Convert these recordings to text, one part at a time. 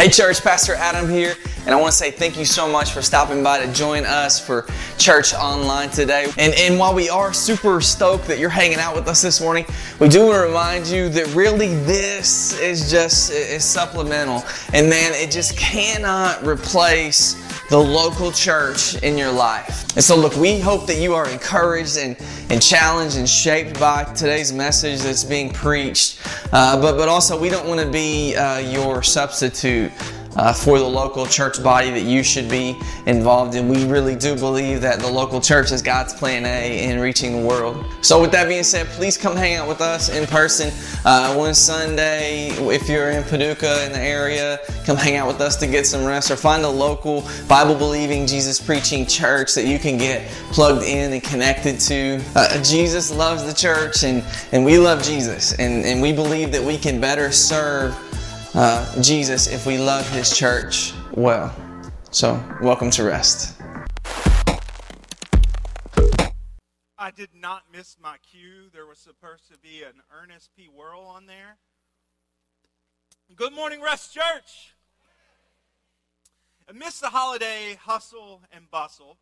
Hey, church, Pastor Adam here, and I want to say thank you so much for stopping by to join us for church online today. And, and while we are super stoked that you're hanging out with us this morning, we do want to remind you that really this is just is supplemental. And man, it just cannot replace the local church in your life. And so, look, we hope that you are encouraged and, and challenged and shaped by today's message that's being preached. Uh, but, but also, we don't want to be uh, your substitute uh, for the local church body that you should be involved in. We really do believe that the local church is God's plan A in reaching the world. So, with that being said, please come hang out with us in person uh, one Sunday. If you're in Paducah in the area, come hang out with us to get some rest or find a local Bible believing, Jesus preaching church that you can get plugged in and connected to. Uh, Jesus loves the church and, and we love Jesus, and, and we believe that we can better serve uh, Jesus if we love His church well. So, welcome to rest. I did not miss my cue. There was supposed to be an Ernest P. Worrell on there. Good morning, Rest Church. Amidst the holiday hustle and bustle,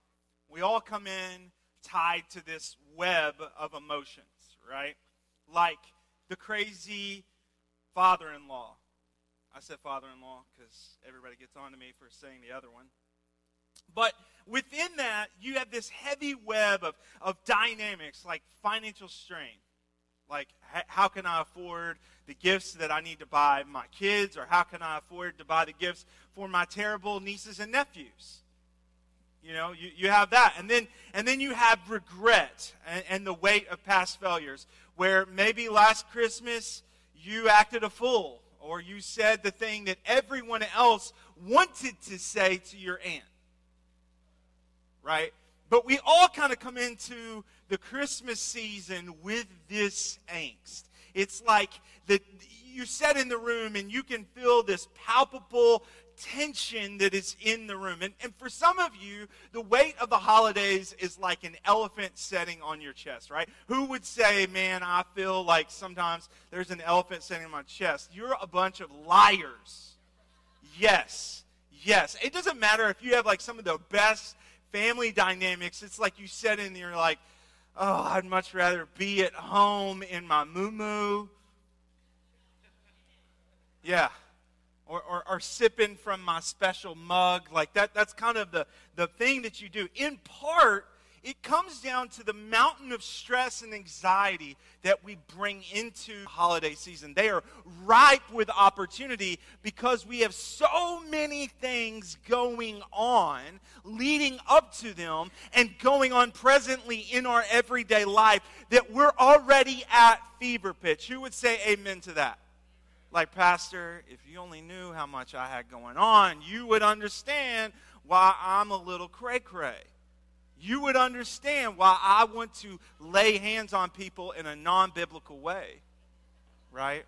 we all come in tied to this web of emotions, right? Like the crazy father in law I said father in law because everybody gets on to me for saying the other one. But within that, you have this heavy web of, of dynamics like financial strain. Like, how can I afford the gifts that I need to buy my kids? Or how can I afford to buy the gifts for my terrible nieces and nephews? You know, you, you have that. And then, and then you have regret and, and the weight of past failures, where maybe last Christmas you acted a fool or you said the thing that everyone else wanted to say to your aunt. Right? But we all kind of come into the Christmas season with this angst. It's like that you sit in the room and you can feel this palpable tension that is in the room. And, and for some of you, the weight of the holidays is like an elephant setting on your chest, right? Who would say, man, I feel like sometimes there's an elephant sitting on my chest? You're a bunch of liars. Yes. Yes. It doesn't matter if you have like some of the best family dynamics. It's like you sit in there like, oh, I'd much rather be at home in my moo Yeah or, or, or, sipping from my special mug. Like that, that's kind of the, the thing that you do. In part, it comes down to the mountain of stress and anxiety that we bring into holiday season. They are ripe with opportunity because we have so many things going on leading up to them and going on presently in our everyday life that we're already at fever pitch. Who would say amen to that? Like, Pastor, if you only knew how much I had going on, you would understand why I'm a little cray cray. You would understand why I want to lay hands on people in a non biblical way, right?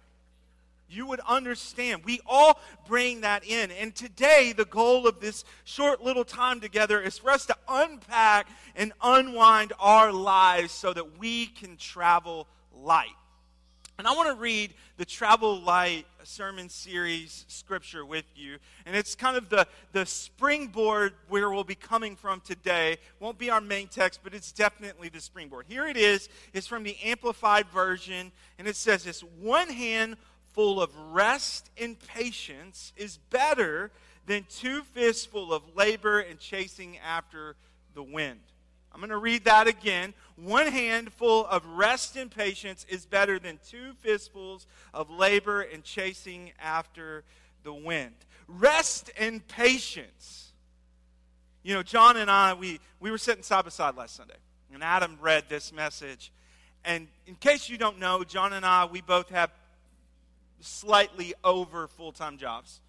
You would understand. We all bring that in. And today, the goal of this short little time together is for us to unpack and unwind our lives so that we can travel light. And I want to read the Travel Light sermon series scripture with you. And it's kind of the, the springboard where we'll be coming from today. Won't be our main text, but it's definitely the springboard. Here it is. It's from the Amplified Version. And it says this One hand full of rest and patience is better than two fists full of labor and chasing after the wind. I'm going to read that again. One handful of rest and patience is better than two fistfuls of labor and chasing after the wind. Rest and patience. You know, John and I, we, we were sitting side by side last Sunday, and Adam read this message. And in case you don't know, John and I, we both have slightly over full time jobs.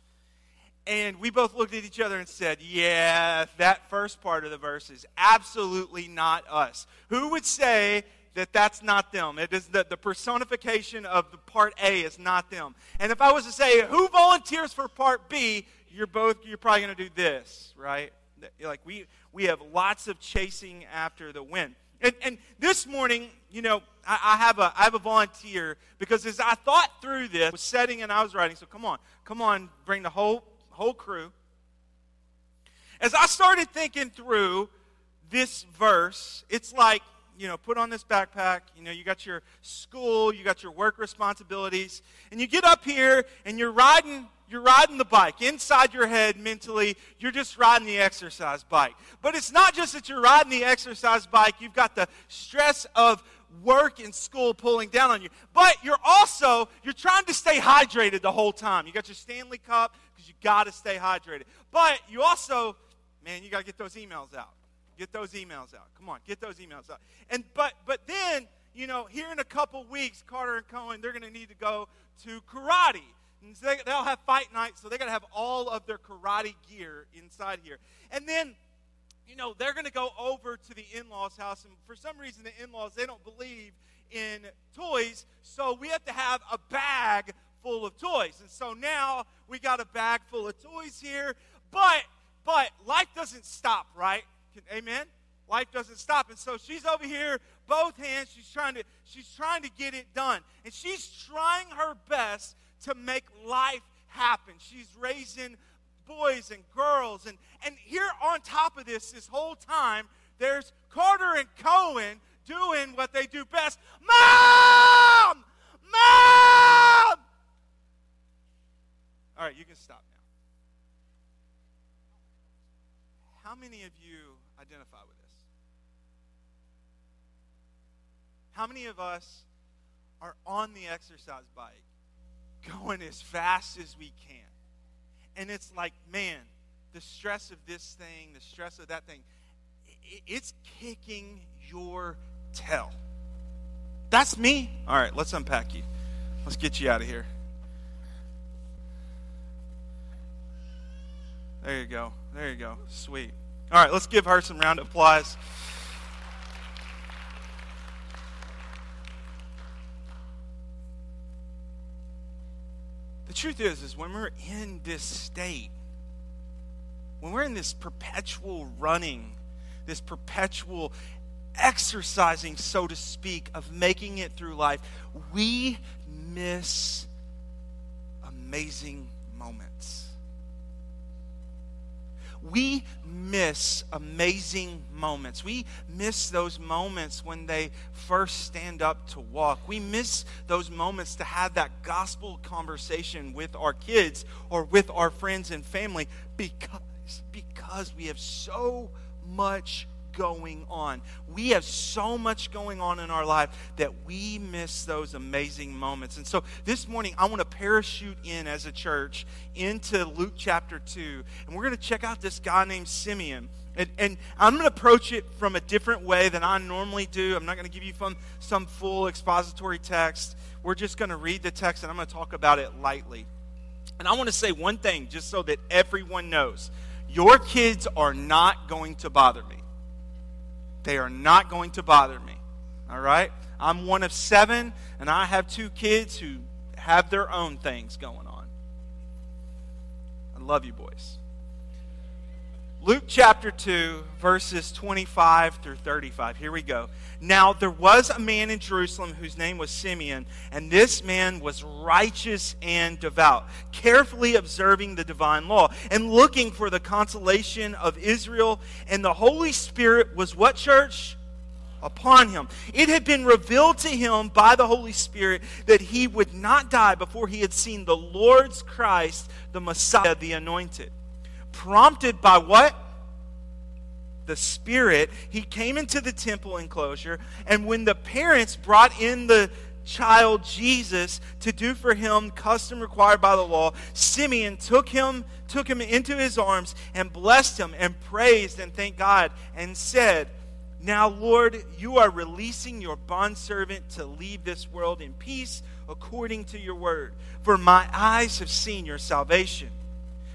And we both looked at each other and said, Yeah, that first part of the verse is absolutely not us. Who would say that that's not them? It is the, the personification of the part A is not them. And if I was to say, Who volunteers for part B? You're both, you're probably going to do this, right? Like we, we have lots of chasing after the wind. And, and this morning, you know, I, I, have a, I have a volunteer because as I thought through this, was setting and I was writing, so come on, come on, bring the hope whole crew. As I started thinking through this verse, it's like, you know, put on this backpack, you know, you got your school, you got your work responsibilities, and you get up here and you're riding you're riding the bike. Inside your head, mentally, you're just riding the exercise bike. But it's not just that you're riding the exercise bike, you've got the stress of work and school pulling down on you. But you're also, you're trying to stay hydrated the whole time. You got your Stanley Cup got to stay hydrated. But you also, man, you got to get those emails out. Get those emails out. Come on, get those emails out. And but but then, you know, here in a couple weeks, Carter and Cohen, they're going to need to go to karate. And so they, they'll have fight night, so they got to have all of their karate gear inside here. And then, you know, they're going to go over to the in-laws' house, and for some reason, the in-laws they don't believe in toys, so we have to have a bag full of toys. And so now we got a bag full of toys here, but but life doesn't stop, right? Amen. Life doesn't stop, and so she's over here, both hands. She's trying to she's trying to get it done, and she's trying her best to make life happen. She's raising boys and girls. And, and here on top of this, this whole time, there's Carter and Cohen doing what they do best Mom! Mom! All right, you can stop now. How many of you identify with this? How many of us are on the exercise bike going as fast as we can. And it's like, man, the stress of this thing, the stress of that thing, it's kicking your tail. That's me. All right, let's unpack you. Let's get you out of here. There you go. There you go. Sweet. All right, let's give her some round of applause. The truth is, is when we're in this state, when we're in this perpetual running, this perpetual exercising, so to speak, of making it through life, we miss amazing moments we miss amazing moments. We miss those moments when they first stand up to walk. We miss those moments to have that gospel conversation with our kids or with our friends and family because, because we have so much going on. We have so much going on in our life that we miss those amazing moments. And so this morning, I want to parachute in as a church into Luke chapter 2. And we're going to check out this guy named Simeon. And, and, I'm going to approach it from a different way than I normally do. I'm not going to give you some, some full expository text. We're just going to read the text and I'm going to talk about it lightly. And I want to say one thing just so that everyone knows your kids are not going to bother me. They are not going to bother me. All right? I'm one of seven, and I have two kids who have their own things going on. I love you, boys. Luke chapter 2, verses 25 through 35. Here we go. Now, there was a man in Jerusalem whose name was Simeon, and this man was righteous and devout, carefully observing the divine law and looking for the consolation of Israel. And the Holy Spirit was what, church? Upon him. It had been revealed to him by the Holy Spirit that he would not die before he had seen the Lord's Christ, the Messiah, the anointed prompted by what? The Spirit, he came into the temple enclosure, and when the parents brought in the child Jesus to do for him custom required by the law, Simeon took him took him into his arms and blessed him and praised and thanked God and said, "Now Lord, you are releasing your bondservant to leave this world in peace according to your word, for my eyes have seen your salvation."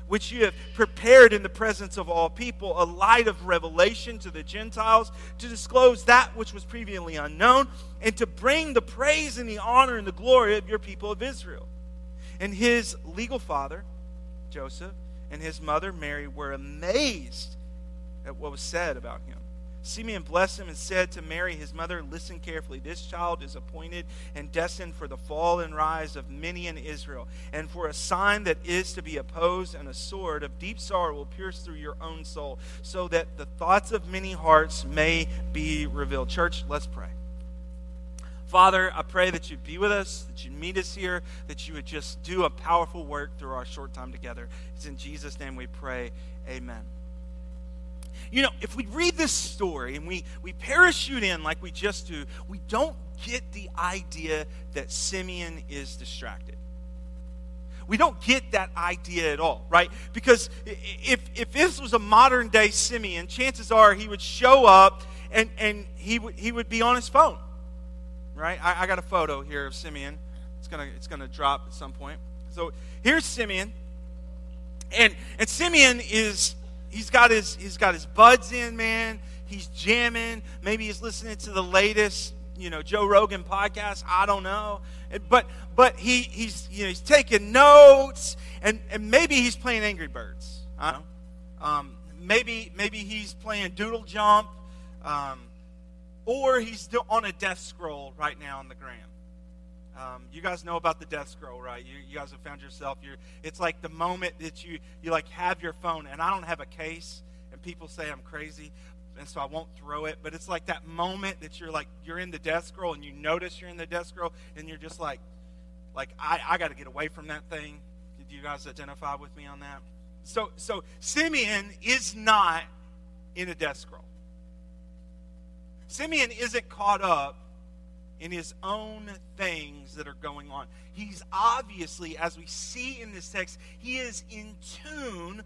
Which you have prepared in the presence of all people, a light of revelation to the Gentiles, to disclose that which was previously unknown, and to bring the praise and the honor and the glory of your people of Israel. And his legal father, Joseph, and his mother, Mary, were amazed at what was said about him. Simeon blessed him and said to Mary, his mother, Listen carefully. This child is appointed and destined for the fall and rise of many in Israel, and for a sign that is to be opposed, and a sword of deep sorrow will pierce through your own soul, so that the thoughts of many hearts may be revealed. Church, let's pray. Father, I pray that you'd be with us, that you'd meet us here, that you would just do a powerful work through our short time together. It's in Jesus' name we pray. Amen. You know, if we read this story and we, we parachute in like we just do, we don't get the idea that Simeon is distracted. We don't get that idea at all, right? Because if, if this was a modern day Simeon, chances are he would show up and, and he, would, he would be on his phone, right? I, I got a photo here of Simeon. It's going to it's gonna drop at some point. So here's Simeon. And, and Simeon is he's got his he's got his buds in, man. He's jamming. Maybe he's listening to the latest, you know, Joe Rogan podcast. I don't know, but but he he's you know he's taking notes, and and maybe he's playing Angry Birds. I don't know. Um, maybe maybe he's playing Doodle Jump, um, or he's on a death scroll right now on the gram. Um, you guys know about the death scroll, right? You, you guys have found yourself. You're, it's like the moment that you you like have your phone, and I don't have a case, and people say I'm crazy, and so I won't throw it. But it's like that moment that you're like you're in the death scroll, and you notice you're in the death scroll, and you're just like, like I, I got to get away from that thing. Do you guys identify with me on that? So so Simeon is not in a death scroll. Simeon isn't caught up in his own things that are going on. He's obviously, as we see in this text, he is in tune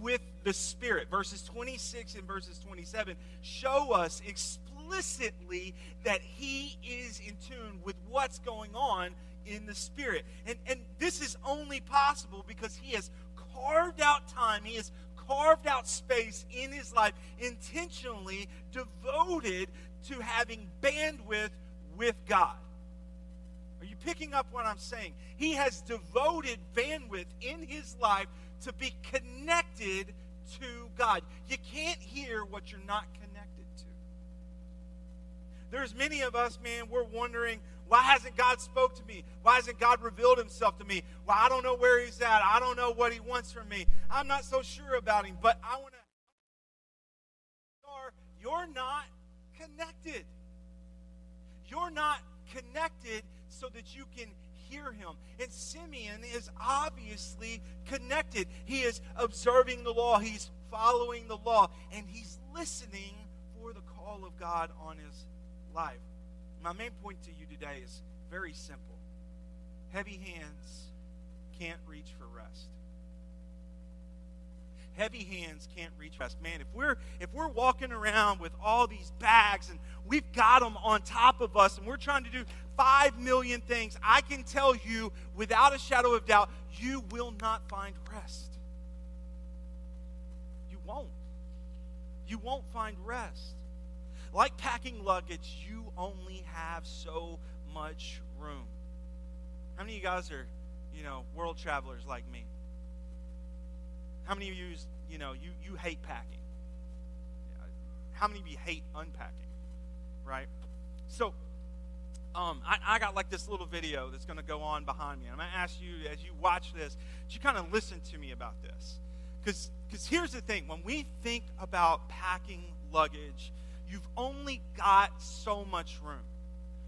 with the Spirit. Verses 26 and verses 27 show us explicitly that he is in tune with what's going on in the Spirit. And, and this is only possible because he has carved out time, he has carved out space in his life, intentionally devoted to having bandwidth with God. Are you picking up what I'm saying? He has devoted bandwidth in his life to be connected to God. You can't hear what you're not connected to. There's many of us, man, we're wondering, why hasn't God spoke to me? Why hasn't God revealed himself to me? Well, I don't know where he's at. I don't know what he wants from me. I'm not so sure about him, but I want to you're not connected. You're not connected so that you can hear him. And Simeon is obviously connected. He is observing the law, he's following the law, and he's listening for the call of God on his life. My main point to you today is very simple heavy hands can't reach for rest heavy hands can't reach us. Man, if we're if we're walking around with all these bags and we've got them on top of us and we're trying to do 5 million things, I can tell you without a shadow of doubt, you will not find rest. You won't. You won't find rest. Like packing luggage, you only have so much room. How many of you guys are, you know, world travelers like me? How many of you, you know, you, you hate packing? How many of you hate unpacking? Right? So, um, I, I, got like this little video that's going to go on behind me. And I'm going to ask you, as you watch this, you kind of listen to me about this. Because here's the thing when we think about packing luggage, you've only got so much room.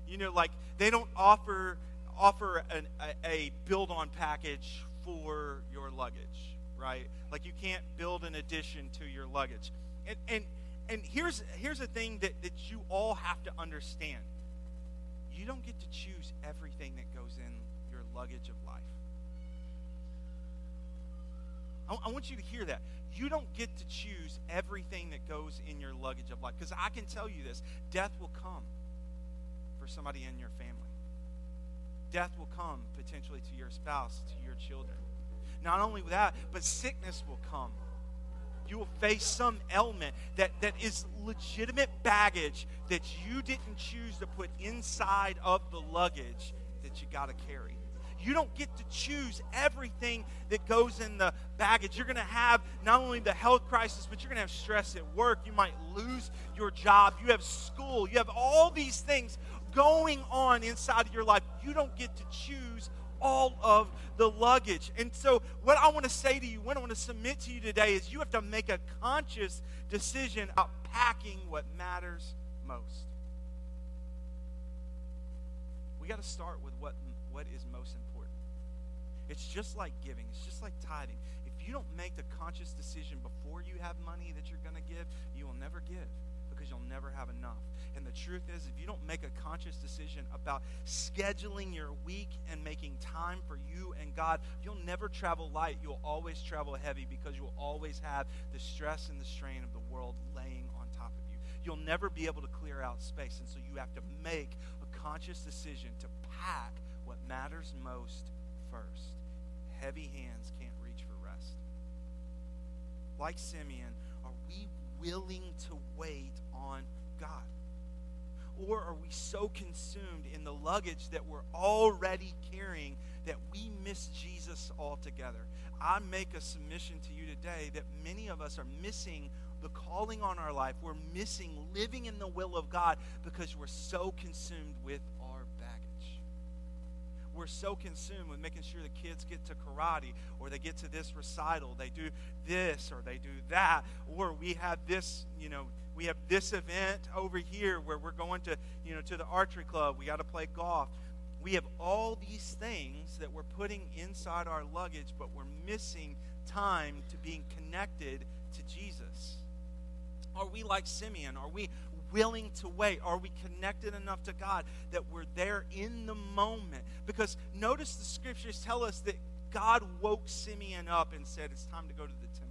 You know, like they don't offer offer an, a, a build on package for your luggage right? Like you can't build an addition to your luggage. And and and here's here's the thing that, that you all have to understand. You don't get to choose everything that goes in your luggage of life. I want you to hear that. You don't get to choose everything that goes in your luggage of life. Because I can tell you this death will come for somebody in your family. Death will come potentially to your spouse, to your children. Not only that, but sickness will come. You will face some ailment that, that is legitimate baggage that you didn't choose to put inside of the luggage that you got to carry. You don't get to choose everything that goes in the baggage. You're going to have not only the health crisis, but you're going to have stress at work. You might lose your job. You have school. You have all these things going on inside of your life. You don't get to choose all of the luggage. And so, what I want to say to you, what I want to submit to you today is you have to make a conscious decision about packing what matters most. We got to start with what, what is most important. It's just like giving, it's just like tithing. If you don't make the conscious decision before you have money that you're going to give, you will never give because you'll never have enough. And the truth is, if you don't make a conscious decision about scheduling your week and making time for you and God, you'll never travel light. You'll always travel heavy because you'll always have the stress and the strain of the world laying on top of you. You'll never be able to clear out space. And so you have to make a conscious decision to pack what matters most first. Heavy hands can't reach for rest. Like Simeon, are we willing to wait on God? Or are we so consumed in the luggage that we're already carrying that we miss Jesus altogether? I make a submission to you today that many of us are missing the calling on our life. We're missing living in the will of God because we're so consumed with our baggage. We're so consumed with making sure the kids get to karate or they get to this recital, they do this or they do that, or we have this, you know, we have this event over here where we're going to, you know, to the archery club. We got to play golf. We have all these things that we're putting inside our luggage, but we're missing time to being connected to Jesus. Are we like Simeon? Are we willing to wait? Are we connected enough to God that we're there in the moment? Because notice the scriptures tell us that God woke Simeon up and said, It's time to go to the temple.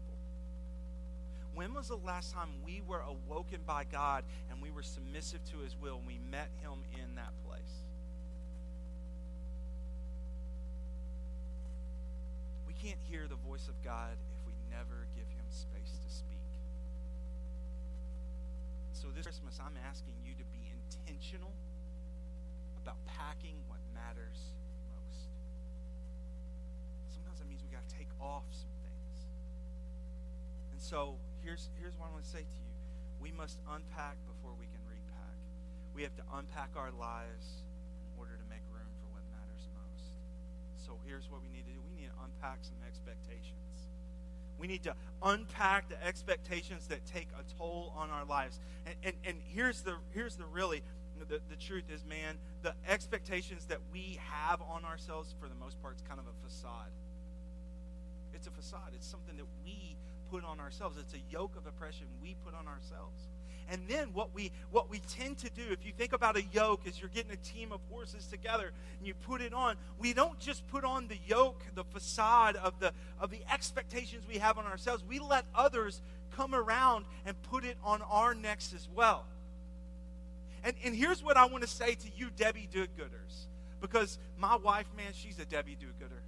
When was the last time we were awoken by God and we were submissive to His will and we met Him in that place? We can't hear the voice of God if we never give Him space to speak. So this Christmas, I'm asking you to be intentional about packing what matters most. Sometimes that means we got to take off some things. And so here's, here's what I want to say to you. We must unpack before we can repack. We have to unpack our lives in order to make room for what matters most. So here's what we need to do. We need to unpack some expectations. We need to unpack the expectations that take a toll on our lives. And, and, and here's, the, here's the really, the, the truth is, man, the expectations that we have on ourselves, for the most part, is kind of a facade. It's a facade. It's something that we put on ourselves. It's a yoke of oppression we put on ourselves. And then what we what we tend to do, if you think about a yoke as you're getting a team of horses together and you put it on, we don't just put on the yoke, the facade of the of the expectations we have on ourselves. We let others come around and put it on our necks as well. And, and here's what I want to say to you, Debbie do-gooders. Because my wife, man, she's a Debbie do-gooder.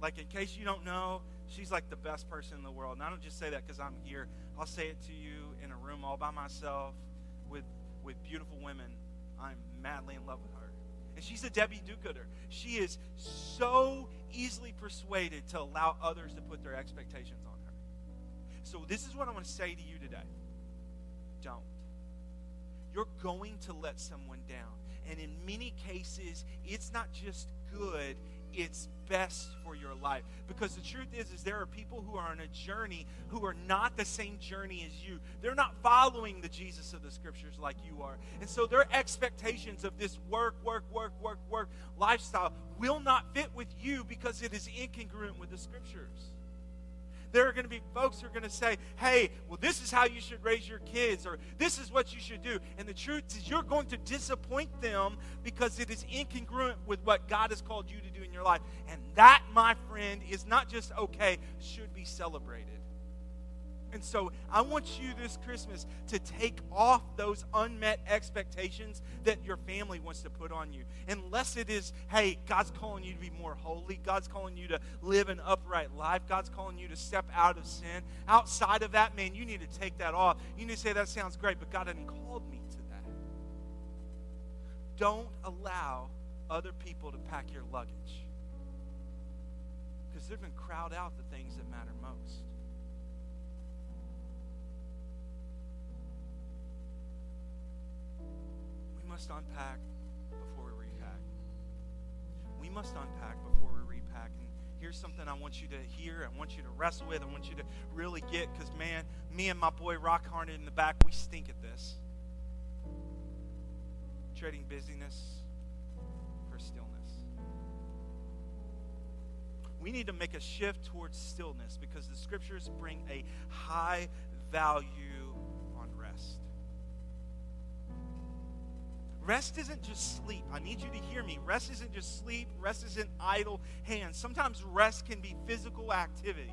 Like, in case you don't know, she's like the best person in the world. And I don't just say that because I'm here. I'll say it to you in a room all by myself with, with beautiful women. I'm madly in love with her. And she's a Debbie do-gooder. She is so easily persuaded to allow others to put their expectations on her. So this is what I want to say to you today. Don't. You're going to let someone down. And in many cases, it's not just good, it's best for your life. Because the truth is is there are people who are on a journey who are not the same journey as you. They're not following the jesus of the scriptures like you are. And so their expectations of this work work work work work lifestyle will not fit with you because it is incongruent with the scriptures there are going to be folks who are going to say, hey, well, this is how you should raise your kids, or this is what you should do. And the truth is, you're going to disappoint them because it is incongruent with what God has called you to do in your life. And that, my friend, is not just okay, should be celebrated. And so I want you this Christmas to take off those unmet expectations that your family wants to put on you. Unless it is, hey, God's calling you to be more holy. God's calling you to live an upright life. God's calling you to step out of sin. Outside of that, man, you need to take that off. You need to say, that sounds great, but God hasn't called me to that. Don't allow other people to pack your luggage. because they're going to crowd out the things that matter most. Must unpack before we repack. We must unpack before we repack. And here's something I want you to hear, I want you to wrestle with, I want you to really get, because man, me and my boy Rock Harned in the back, we stink at this. Trading busyness for stillness. We need to make a shift towards stillness because the scriptures bring a high value Rest isn't just sleep. I need you to hear me. Rest isn't just sleep. Rest isn't idle hands. Sometimes rest can be physical activity.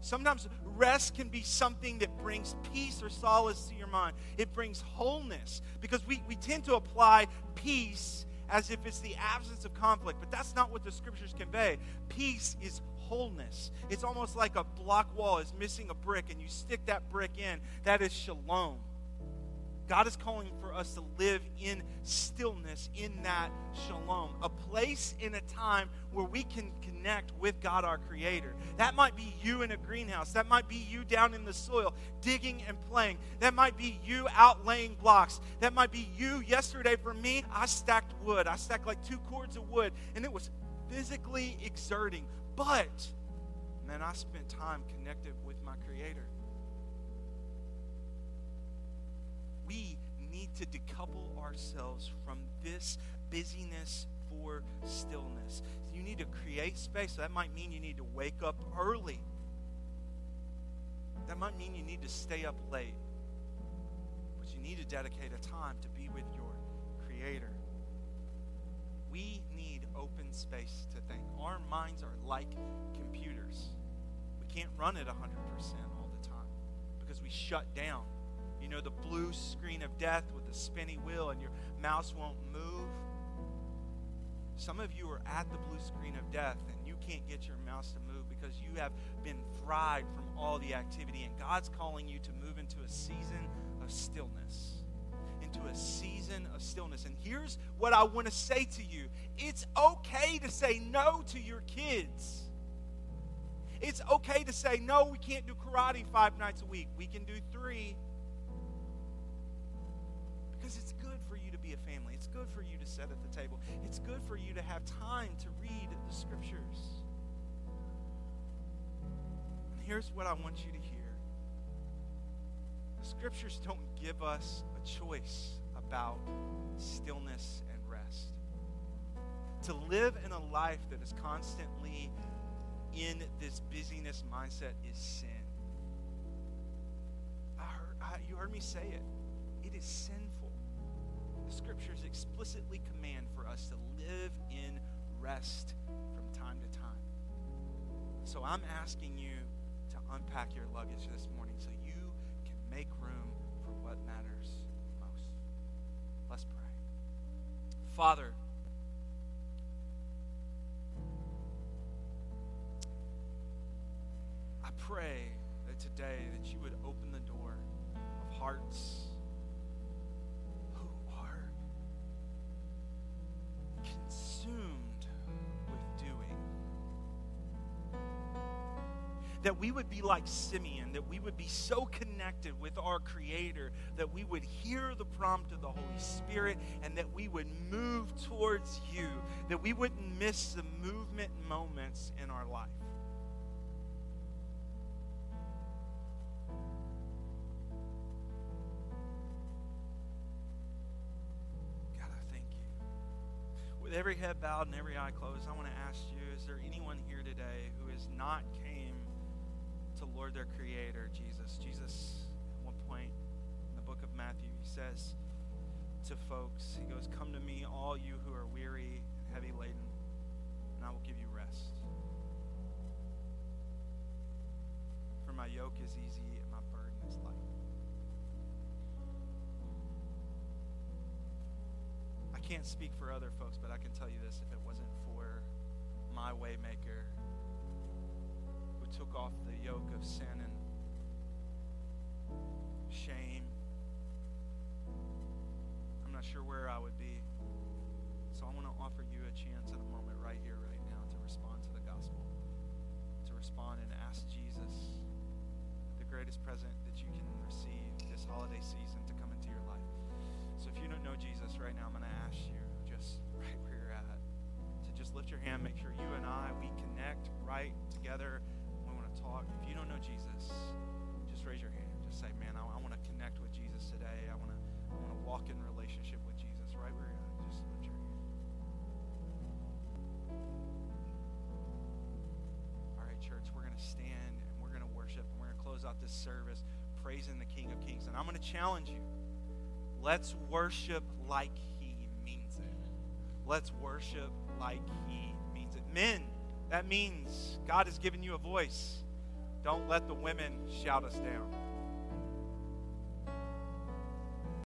Sometimes rest can be something that brings peace or solace to your mind. It brings wholeness because we, we tend to apply peace as if it's the absence of conflict, but that's not what the scriptures convey. Peace is wholeness. It's almost like a block wall is missing a brick and you stick that brick in. That is shalom. God is calling for us to live in stillness, in that shalom, a place in a time where we can connect with God our Creator. That might be you in a greenhouse. That might be you down in the soil digging and playing. That might be you out laying blocks. That might be you. Yesterday, for me, I stacked wood. I stacked like two cords of wood, and it was physically exerting. But, man, I spent time connected with my Creator. We need to decouple ourselves from this busyness for stillness. You need to create space. That might mean you need to wake up early. That might mean you need to stay up late. But you need to dedicate a time to be with your Creator. We need open space to think. Our minds are like computers. We can't run at 100% all the time because we shut down you know, the blue screen of death with the spinny wheel and your mouse won't move. Some of you are at the blue screen of death and you can't get your mouse to move because you have been fried from all the activity. And God's calling you to move into a season of stillness. Into a season of stillness. And here's what I want to say to you it's okay to say no to your kids. It's okay to say, no, we can't do karate five nights a week. We can do three. A family. It's good for you to sit at the table. It's good for you to have time to read the scriptures. And here's what I want you to hear the scriptures don't give us a choice about stillness and rest. To live in a life that is constantly in this busyness mindset is sin. I heard, I, you heard me say it. It is sinful scriptures explicitly command for us to live in rest from time to time. So I'm asking you to unpack your luggage this morning so you can make room for what matters most. Let's pray. Father, I pray that today that you would open the door of hearts that we would be like Simeon, that we would be so connected with our Creator that we would hear the prompt of the Holy Spirit and that we would move towards you, that we wouldn't miss the movement moments in our life. God, I thank you. With every head bowed and every eye closed, I want to ask you is there anyone here today who is not came Lord their Creator, Jesus. Jesus, at one point in the book of Matthew, he says to folks, He goes, Come to me, all you who are weary and heavy laden, and I will give you rest. For my yoke is easy and my burden is light. I can't speak for other folks, but I can tell you this if it wasn't for my waymaker took off the yoke of sin and shame. I'm not sure where I would be. So I want to offer you a chance at a moment right here, right now, to respond to the gospel. To respond and ask Jesus, the greatest present that you can receive this holiday season, to come into your life. So if you don't know Jesus right now, I'm going to ask you, just right where you're at, to just lift your hand, make sure you and I, we connect right together. Talk. If you don't know Jesus, just raise your hand. Just say, man, I, I want to connect with Jesus today. I want to I walk in relationship with Jesus right where you're at. Just lift your hand. All right, church, we're going to stand and we're going to worship and we're going to close out this service praising the King of Kings. And I'm going to challenge you. Let's worship like he means it. Let's worship like he means it. Men, that means God has given you a voice. Don't let the women shout us down.